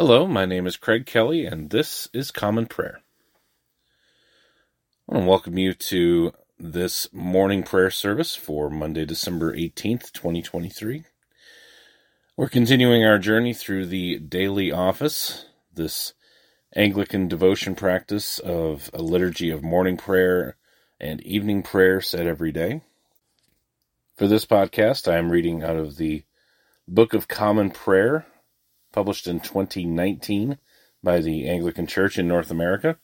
Hello, my name is Craig Kelly, and this is Common Prayer. I want to welcome you to this morning prayer service for Monday, December 18th, 2023. We're continuing our journey through the daily office, this Anglican devotion practice of a liturgy of morning prayer and evening prayer said every day. For this podcast, I am reading out of the Book of Common Prayer, published in 2019 by the Anglican Church in North America.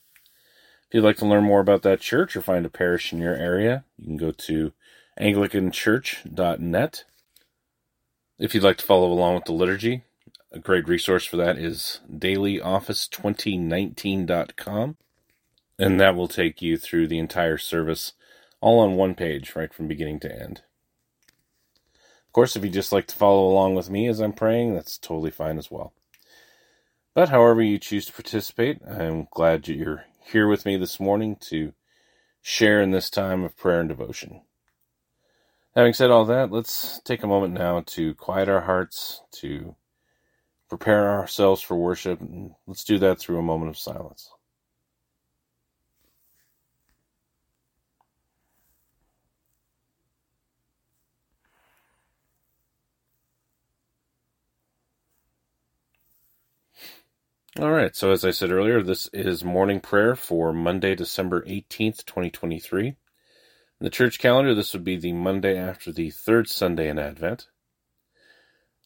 If you'd like to learn more about that church or find a parish in your area, you can go to anglicanchurch.net. If you'd like to follow along with the liturgy, a great resource for that is dailyoffice2019.com, and that will take you through the entire service all on one page, right from beginning to end course, if you just like to follow along with me as I'm praying, that's totally fine as well. But however you choose to participate, I'm glad you're here with me this morning to share in this time of prayer and devotion. Having said all that, let's take a moment now to quiet our hearts, to prepare ourselves for worship, and let's do that through a moment of silence. All right. So, as I said earlier, this is morning prayer for Monday, December 18th, 2023. In the church calendar, this would be the Monday after the third Sunday in Advent.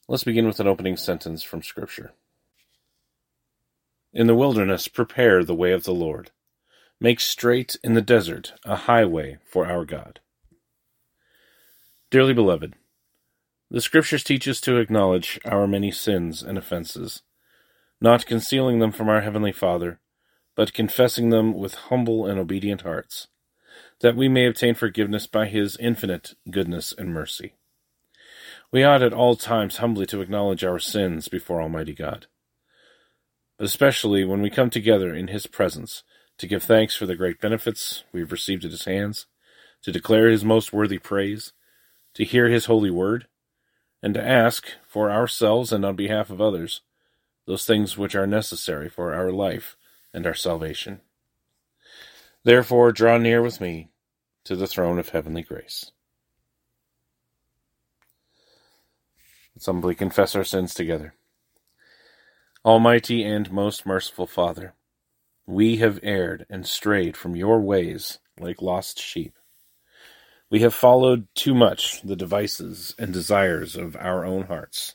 Let's begin with an opening sentence from Scripture. In the wilderness, prepare the way of the Lord. Make straight in the desert a highway for our God. Dearly beloved, the Scriptures teach us to acknowledge our many sins and offenses not concealing them from our Heavenly Father, but confessing them with humble and obedient hearts, that we may obtain forgiveness by His infinite goodness and mercy. We ought at all times humbly to acknowledge our sins before Almighty God, but especially when we come together in His presence to give thanks for the great benefits we have received at His hands, to declare His most worthy praise, to hear His holy word, and to ask, for ourselves and on behalf of others, those things which are necessary for our life and our salvation. Therefore, draw near with me to the throne of heavenly grace. Let's humbly confess our sins together. Almighty and most merciful Father, we have erred and strayed from your ways like lost sheep. We have followed too much the devices and desires of our own hearts.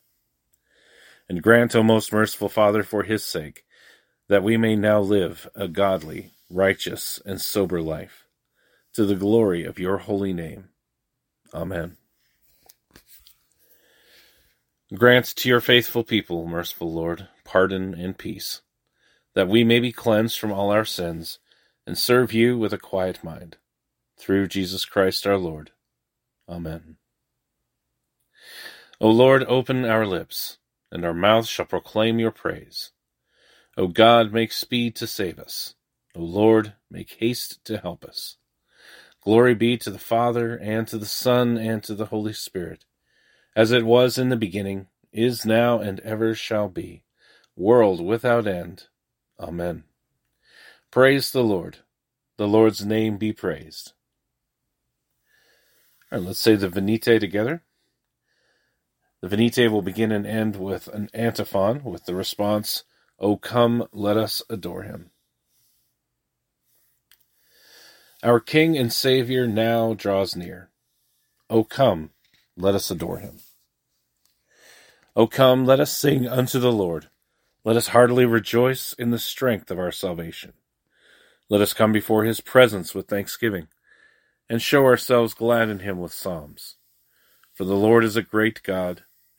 And grant, O most merciful Father, for his sake, that we may now live a godly, righteous, and sober life, to the glory of your holy name. Amen. Grant to your faithful people, merciful Lord, pardon and peace, that we may be cleansed from all our sins and serve you with a quiet mind. Through Jesus Christ our Lord. Amen. O Lord, open our lips and our mouths shall proclaim your praise. O God, make speed to save us. O Lord, make haste to help us. Glory be to the Father, and to the Son, and to the Holy Spirit, as it was in the beginning, is now, and ever shall be, world without end. Amen. Praise the Lord. The Lord's name be praised. All right, let's say the Venite together. The Venite will begin and end with an antiphon with the response, O come, let us adore him. Our King and Savior now draws near. O come, let us adore him. O come, let us sing unto the Lord. Let us heartily rejoice in the strength of our salvation. Let us come before his presence with thanksgiving, and show ourselves glad in him with psalms. For the Lord is a great God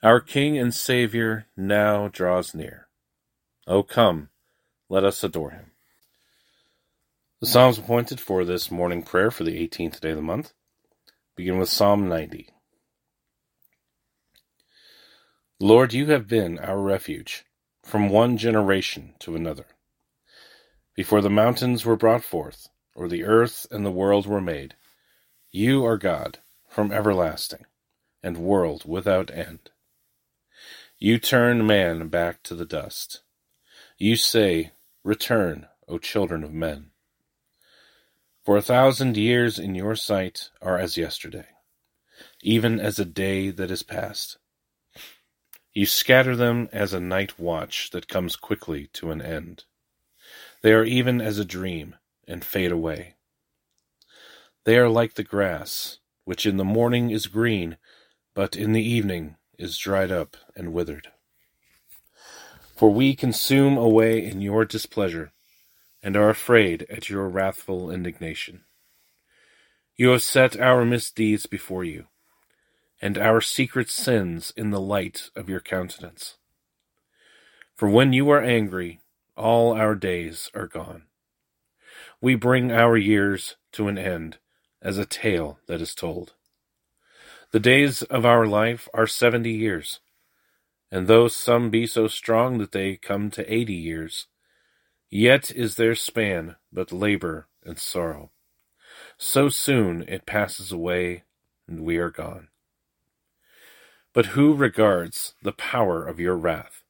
Our King and Saviour now draws near. O come, let us adore him. The Psalms appointed for this morning prayer for the 18th day of the month begin with Psalm 90. Lord, you have been our refuge from one generation to another. Before the mountains were brought forth, or the earth and the world were made, you are God from everlasting, and world without end. You turn man back to the dust you say, Return, O children of men. For a thousand years in your sight are as yesterday, even as a day that is past. You scatter them as a night watch that comes quickly to an end. They are even as a dream, and fade away. They are like the grass, which in the morning is green, but in the evening is dried up and withered. For we consume away in your displeasure, and are afraid at your wrathful indignation. You have set our misdeeds before you, and our secret sins in the light of your countenance. For when you are angry, all our days are gone. We bring our years to an end as a tale that is told. The days of our life are seventy years and though some be so strong that they come to eighty years, yet is their span but labor and sorrow. So soon it passes away, and we are gone. But who regards the power of your wrath,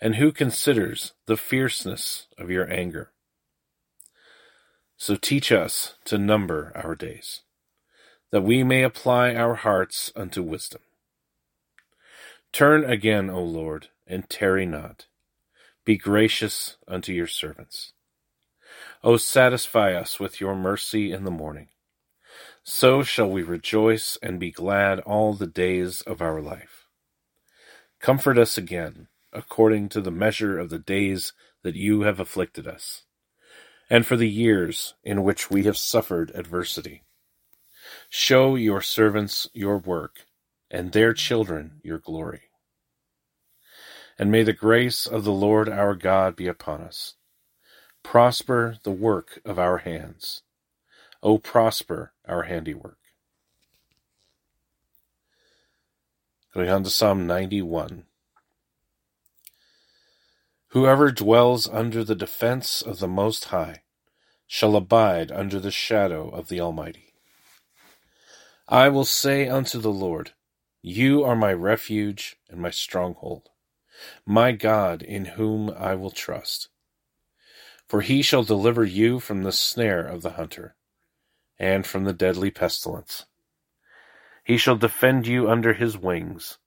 and who considers the fierceness of your anger? So teach us to number our days, that we may apply our hearts unto wisdom. Turn again, O Lord, and tarry not. Be gracious unto your servants. O satisfy us with your mercy in the morning. So shall we rejoice and be glad all the days of our life. Comfort us again, according to the measure of the days that you have afflicted us, and for the years in which we have suffered adversity. Show your servants your work, and their children your glory. And may the grace of the Lord our God be upon us. Prosper the work of our hands. O prosper our handiwork. Going on to Psalm 91. Whoever dwells under the defense of the Most High shall abide under the shadow of the Almighty. I will say unto the Lord, You are my refuge and my stronghold my God in whom I will trust. For he shall deliver you from the snare of the hunter, and from the deadly pestilence. He shall defend you under his wings,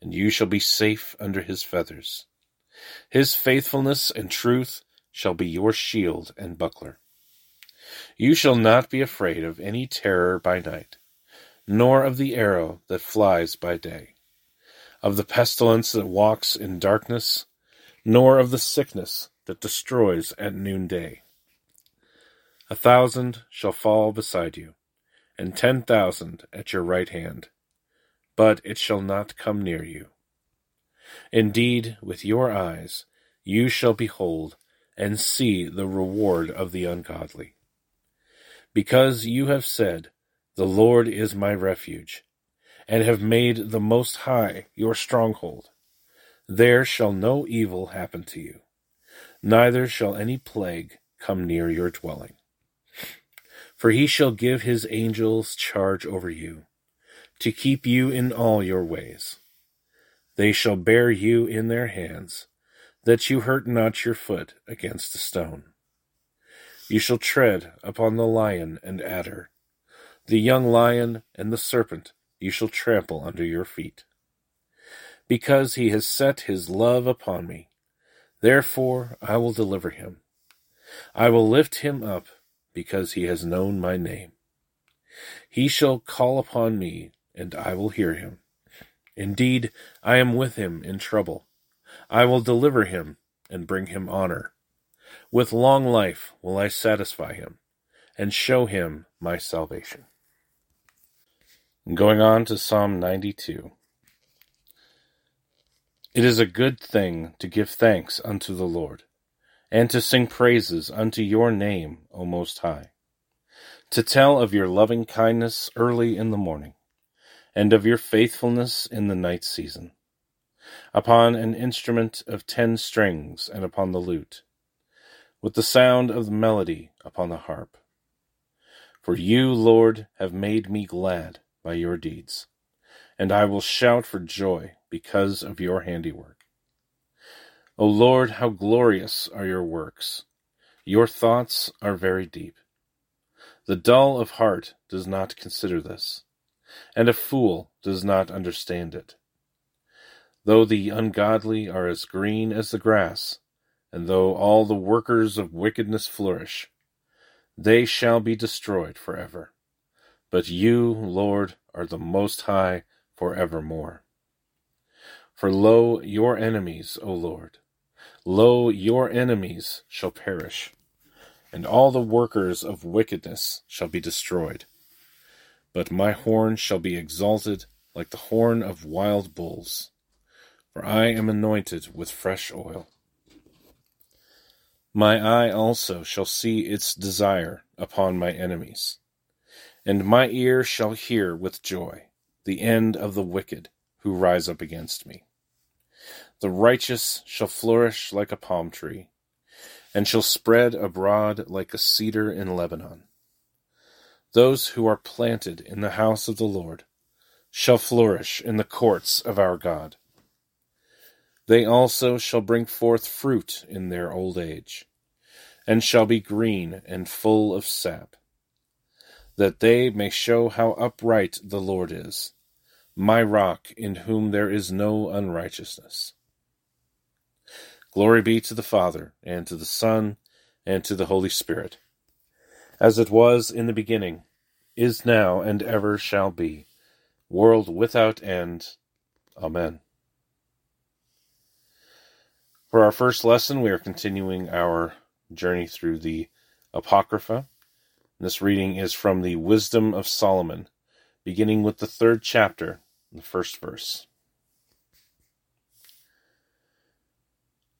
and you shall be safe under his feathers. His faithfulness and truth shall be your shield and buckler. You shall not be afraid of any terror by night, nor of the arrow that flies by day of the pestilence that walks in darkness, nor of the sickness that destroys at noonday. A thousand shall fall beside you, and ten thousand at your right hand, but it shall not come near you. Indeed, with your eyes you shall behold and see the reward of the ungodly. Because you have said, The Lord is my refuge and have made the Most High your stronghold. There shall no evil happen to you, neither shall any plague come near your dwelling. For he shall give his angels charge over you, to keep you in all your ways. They shall bear you in their hands, that you hurt not your foot against a stone. You shall tread upon the lion and adder, the young lion and the serpent you shall trample under your feet because he has set his love upon me. Therefore I will deliver him. I will lift him up, because he has known my name. He shall call upon me, and I will hear him. Indeed, I am with him in trouble. I will deliver him and bring him honor. With long life will I satisfy him, and show him my salvation. Going on to Psalm 92. It is a good thing to give thanks unto the Lord, and to sing praises unto your name, O Most High, to tell of your loving kindness early in the morning, and of your faithfulness in the night season, upon an instrument of ten strings and upon the lute, with the sound of the melody upon the harp. For you, Lord, have made me glad by your deeds, and I will shout for joy because of your handiwork. O Lord, how glorious are your works! Your thoughts are very deep. The dull of heart does not consider this, and a fool does not understand it. Though the ungodly are as green as the grass, and though all the workers of wickedness flourish, they shall be destroyed forever. But you, Lord, are the Most High for forevermore. For lo, your enemies, O Lord, lo, your enemies shall perish, and all the workers of wickedness shall be destroyed. But my horn shall be exalted like the horn of wild bulls, for I am anointed with fresh oil. My eye also shall see its desire upon my enemies, and my ear shall hear with joy the end of the wicked who rise up against me. The righteous shall flourish like a palm tree, and shall spread abroad like a cedar in Lebanon. Those who are planted in the house of the Lord shall flourish in the courts of our God. They also shall bring forth fruit in their old age, and shall be green and full of sap, that they may show how upright the Lord is, my rock in whom there is no unrighteousness. Glory be to the Father, and to the Son, and to the Holy Spirit, as it was in the beginning, is now, and ever shall be, world without end. Amen. For our first lesson, we are continuing our journey through the Apocrypha. This reading is from the Wisdom of Solomon, beginning with the third chapter, the first verse.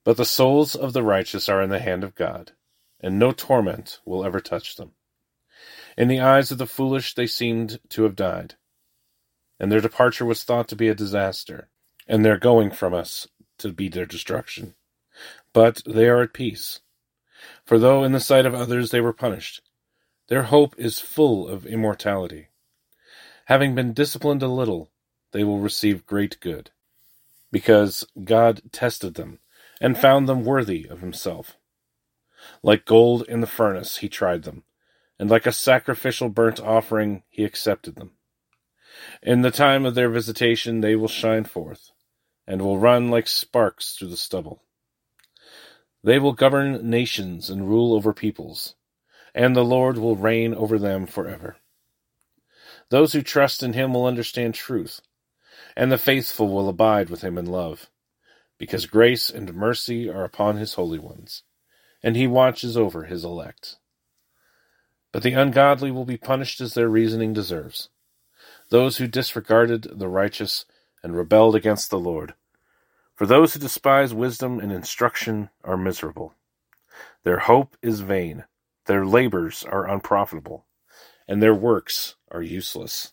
But the souls of the righteous are in the hand of God, and no torment will ever touch them. In the eyes of the foolish they seemed to have died, and their departure was thought to be a disaster, and their going from us to be their destruction. But they are at peace. For though in the sight of others they were punished, their hope is full of immortality. Having been disciplined a little, they will receive great good, because God tested them and found them worthy of himself. Like gold in the furnace, he tried them, and like a sacrificial burnt offering, he accepted them. In the time of their visitation, they will shine forth, and will run like sparks through the stubble. They will govern nations and rule over peoples, and the Lord will reign over them forever. Those who trust in him will understand truth, and the faithful will abide with him in love because grace and mercy are upon his holy ones, and he watches over his elect. But the ungodly will be punished as their reasoning deserves, those who disregarded the righteous and rebelled against the Lord. For those who despise wisdom and instruction are miserable. Their hope is vain, their labors are unprofitable, and their works are useless.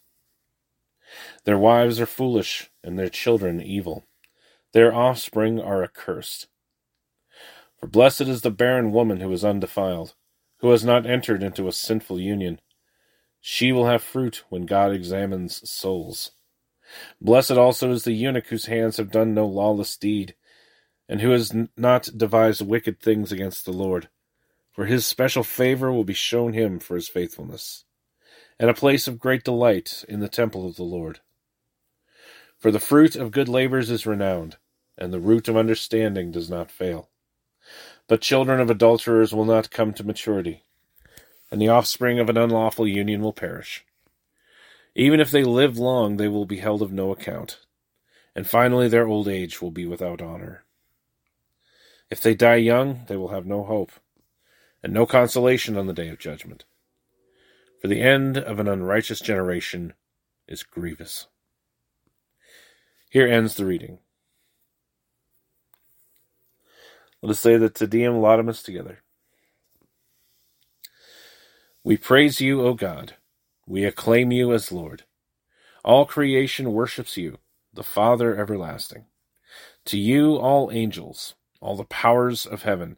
Their wives are foolish, and their children evil. Their offspring are accursed. For blessed is the barren woman who is undefiled, who has not entered into a sinful union. She will have fruit when God examines souls. Blessed also is the eunuch whose hands have done no lawless deed, and who has not devised wicked things against the Lord. For his special favor will be shown him for his faithfulness, and a place of great delight in the temple of the Lord. For the fruit of good labors is renowned and the root of understanding does not fail. But children of adulterers will not come to maturity, and the offspring of an unlawful union will perish. Even if they live long, they will be held of no account, and finally their old age will be without honor. If they die young, they will have no hope, and no consolation on the day of judgment. For the end of an unrighteous generation is grievous. Here ends the reading. Let us say the Te Deum Laudamus together. We praise you, O God. We acclaim you as Lord. All creation worships you, the Father everlasting. To you, all angels, all the powers of heaven,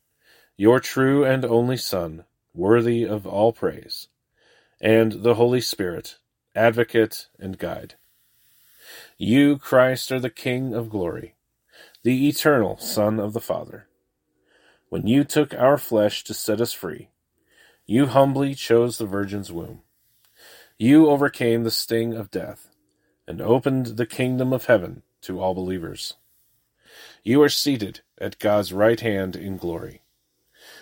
your true and only Son, worthy of all praise, and the Holy Spirit, advocate and guide. You, Christ, are the King of glory, the eternal Son of the Father when you took our flesh to set us free, you humbly chose the Virgin's womb. You overcame the sting of death and opened the kingdom of heaven to all believers. You are seated at God's right hand in glory.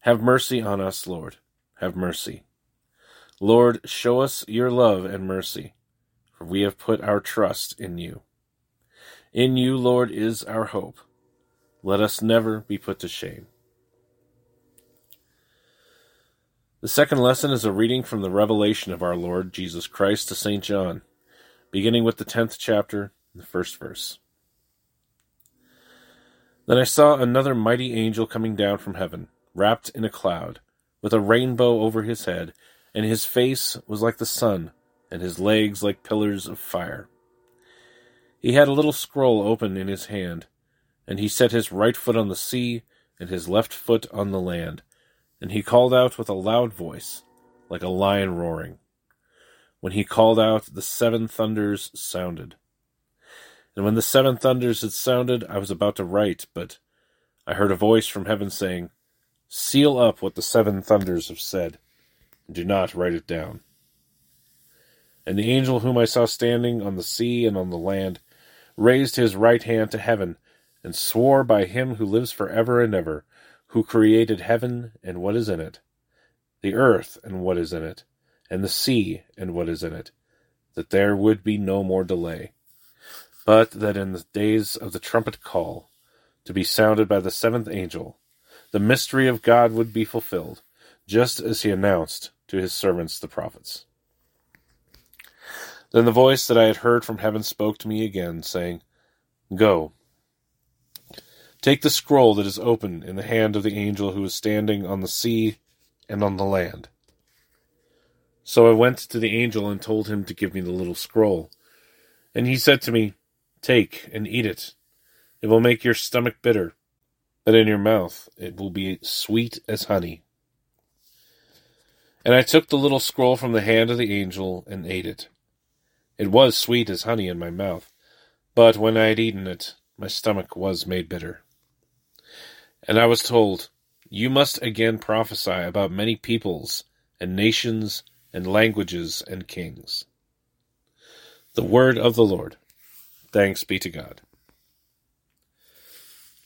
Have mercy on us, Lord. Have mercy. Lord, show us your love and mercy, for we have put our trust in you. In you, Lord, is our hope. Let us never be put to shame. The second lesson is a reading from the revelation of our Lord Jesus Christ to St. John, beginning with the tenth chapter, the first verse. Then I saw another mighty angel coming down from heaven, wrapped in a cloud, with a rainbow over his head, and his face was like the sun, and his legs like pillars of fire. He had a little scroll open in his hand, and he set his right foot on the sea, and his left foot on the land and he called out with a loud voice, like a lion roaring. When he called out, the seven thunders sounded. And when the seven thunders had sounded, I was about to write, but I heard a voice from heaven saying, Seal up what the seven thunders have said, and do not write it down. And the angel whom I saw standing on the sea and on the land raised his right hand to heaven, and swore by him who lives for ever and ever, who created heaven and what is in it, the earth and what is in it, and the sea and what is in it, that there would be no more delay, but that in the days of the trumpet call, to be sounded by the seventh angel, the mystery of God would be fulfilled, just as he announced to his servants the prophets. Then the voice that I had heard from heaven spoke to me again, saying, Go, Take the scroll that is open in the hand of the angel who is standing on the sea and on the land. So I went to the angel and told him to give me the little scroll. And he said to me, Take and eat it. It will make your stomach bitter, but in your mouth it will be sweet as honey. And I took the little scroll from the hand of the angel and ate it. It was sweet as honey in my mouth, but when I had eaten it, my stomach was made bitter. And I was told, You must again prophesy about many peoples and nations and languages and kings. The word of the Lord. Thanks be to God.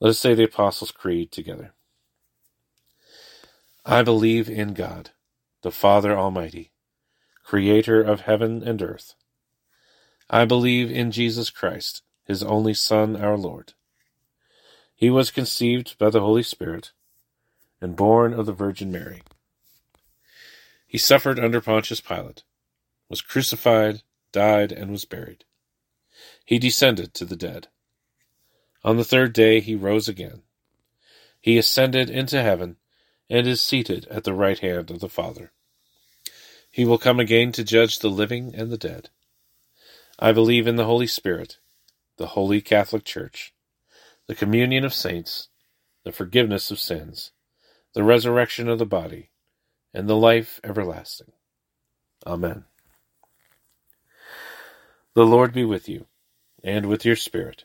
Let us say the Apostles' Creed together. I believe in God, the Father Almighty, creator of heaven and earth. I believe in Jesus Christ, his only Son, our Lord he was conceived by the Holy Spirit and born of the Virgin Mary. He suffered under Pontius Pilate, was crucified, died, and was buried. He descended to the dead. On the third day he rose again. He ascended into heaven and is seated at the right hand of the Father. He will come again to judge the living and the dead. I believe in the Holy Spirit, the holy Catholic Church the communion of saints, the forgiveness of sins, the resurrection of the body, and the life everlasting. Amen. The Lord be with you, and with your spirit.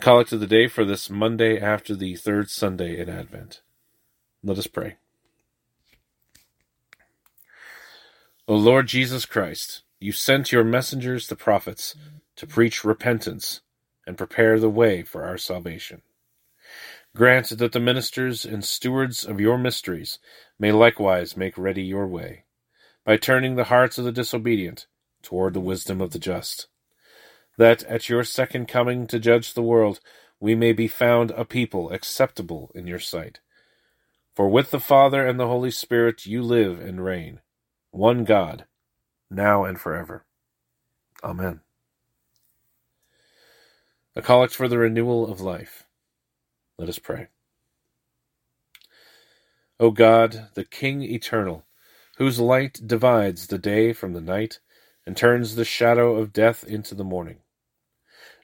Collect of the day for this Monday after the third Sunday in Advent. Let us pray. O Lord Jesus Christ, you sent your messengers, the prophets, to preach repentance and prepare the way for our salvation. Grant that the ministers and stewards of your mysteries may likewise make ready your way, by turning the hearts of the disobedient toward the wisdom of the just, that at your second coming to judge the world we may be found a people acceptable in your sight. For with the Father and the Holy Spirit you live and reign, one God, now and forever. Amen. A collect for the renewal of life. Let us pray. O God, the King eternal, whose light divides the day from the night and turns the shadow of death into the morning.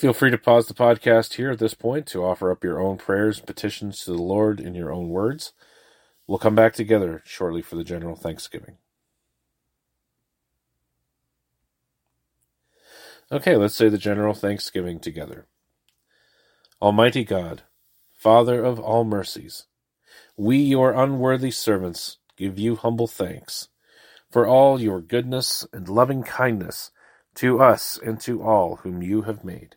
Feel free to pause the podcast here at this point to offer up your own prayers and petitions to the Lord in your own words. We'll come back together shortly for the general thanksgiving. Okay, let's say the general thanksgiving together. Almighty God, Father of all mercies, we, your unworthy servants, give you humble thanks for all your goodness and loving kindness to us and to all whom you have made.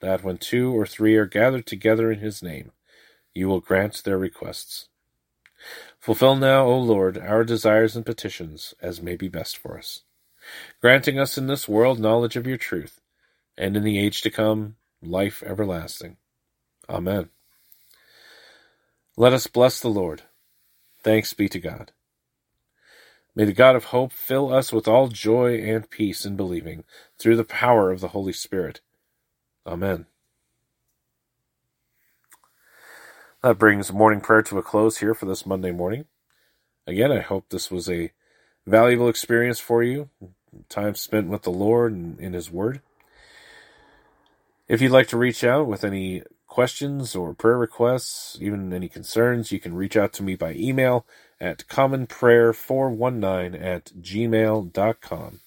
that when two or three are gathered together in his name, you will grant their requests. Fulfill now, O Lord, our desires and petitions as may be best for us, granting us in this world knowledge of your truth, and in the age to come life everlasting. Amen. Let us bless the Lord. Thanks be to God. May the God of hope fill us with all joy and peace in believing, through the power of the Holy Spirit Amen. That brings morning prayer to a close here for this Monday morning. Again, I hope this was a valuable experience for you, time spent with the Lord and in His Word. If you'd like to reach out with any questions or prayer requests, even any concerns, you can reach out to me by email at commonprayer419 at gmail.com.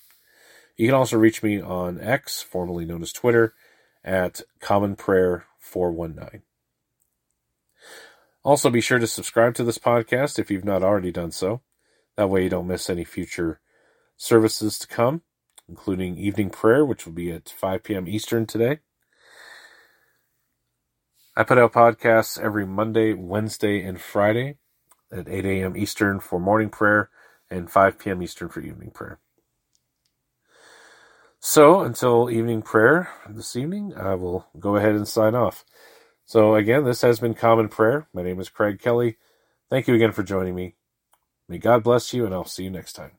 You can also reach me on X, formerly known as Twitter, at Common Prayer 419. Also, be sure to subscribe to this podcast if you've not already done so. That way, you don't miss any future services to come, including evening prayer, which will be at 5 p.m. Eastern today. I put out podcasts every Monday, Wednesday, and Friday at 8 a.m. Eastern for morning prayer and 5 p.m. Eastern for evening prayer. So until evening prayer this evening, I will go ahead and sign off. So again, this has been Common Prayer. My name is Craig Kelly. Thank you again for joining me. May God bless you, and I'll see you next time.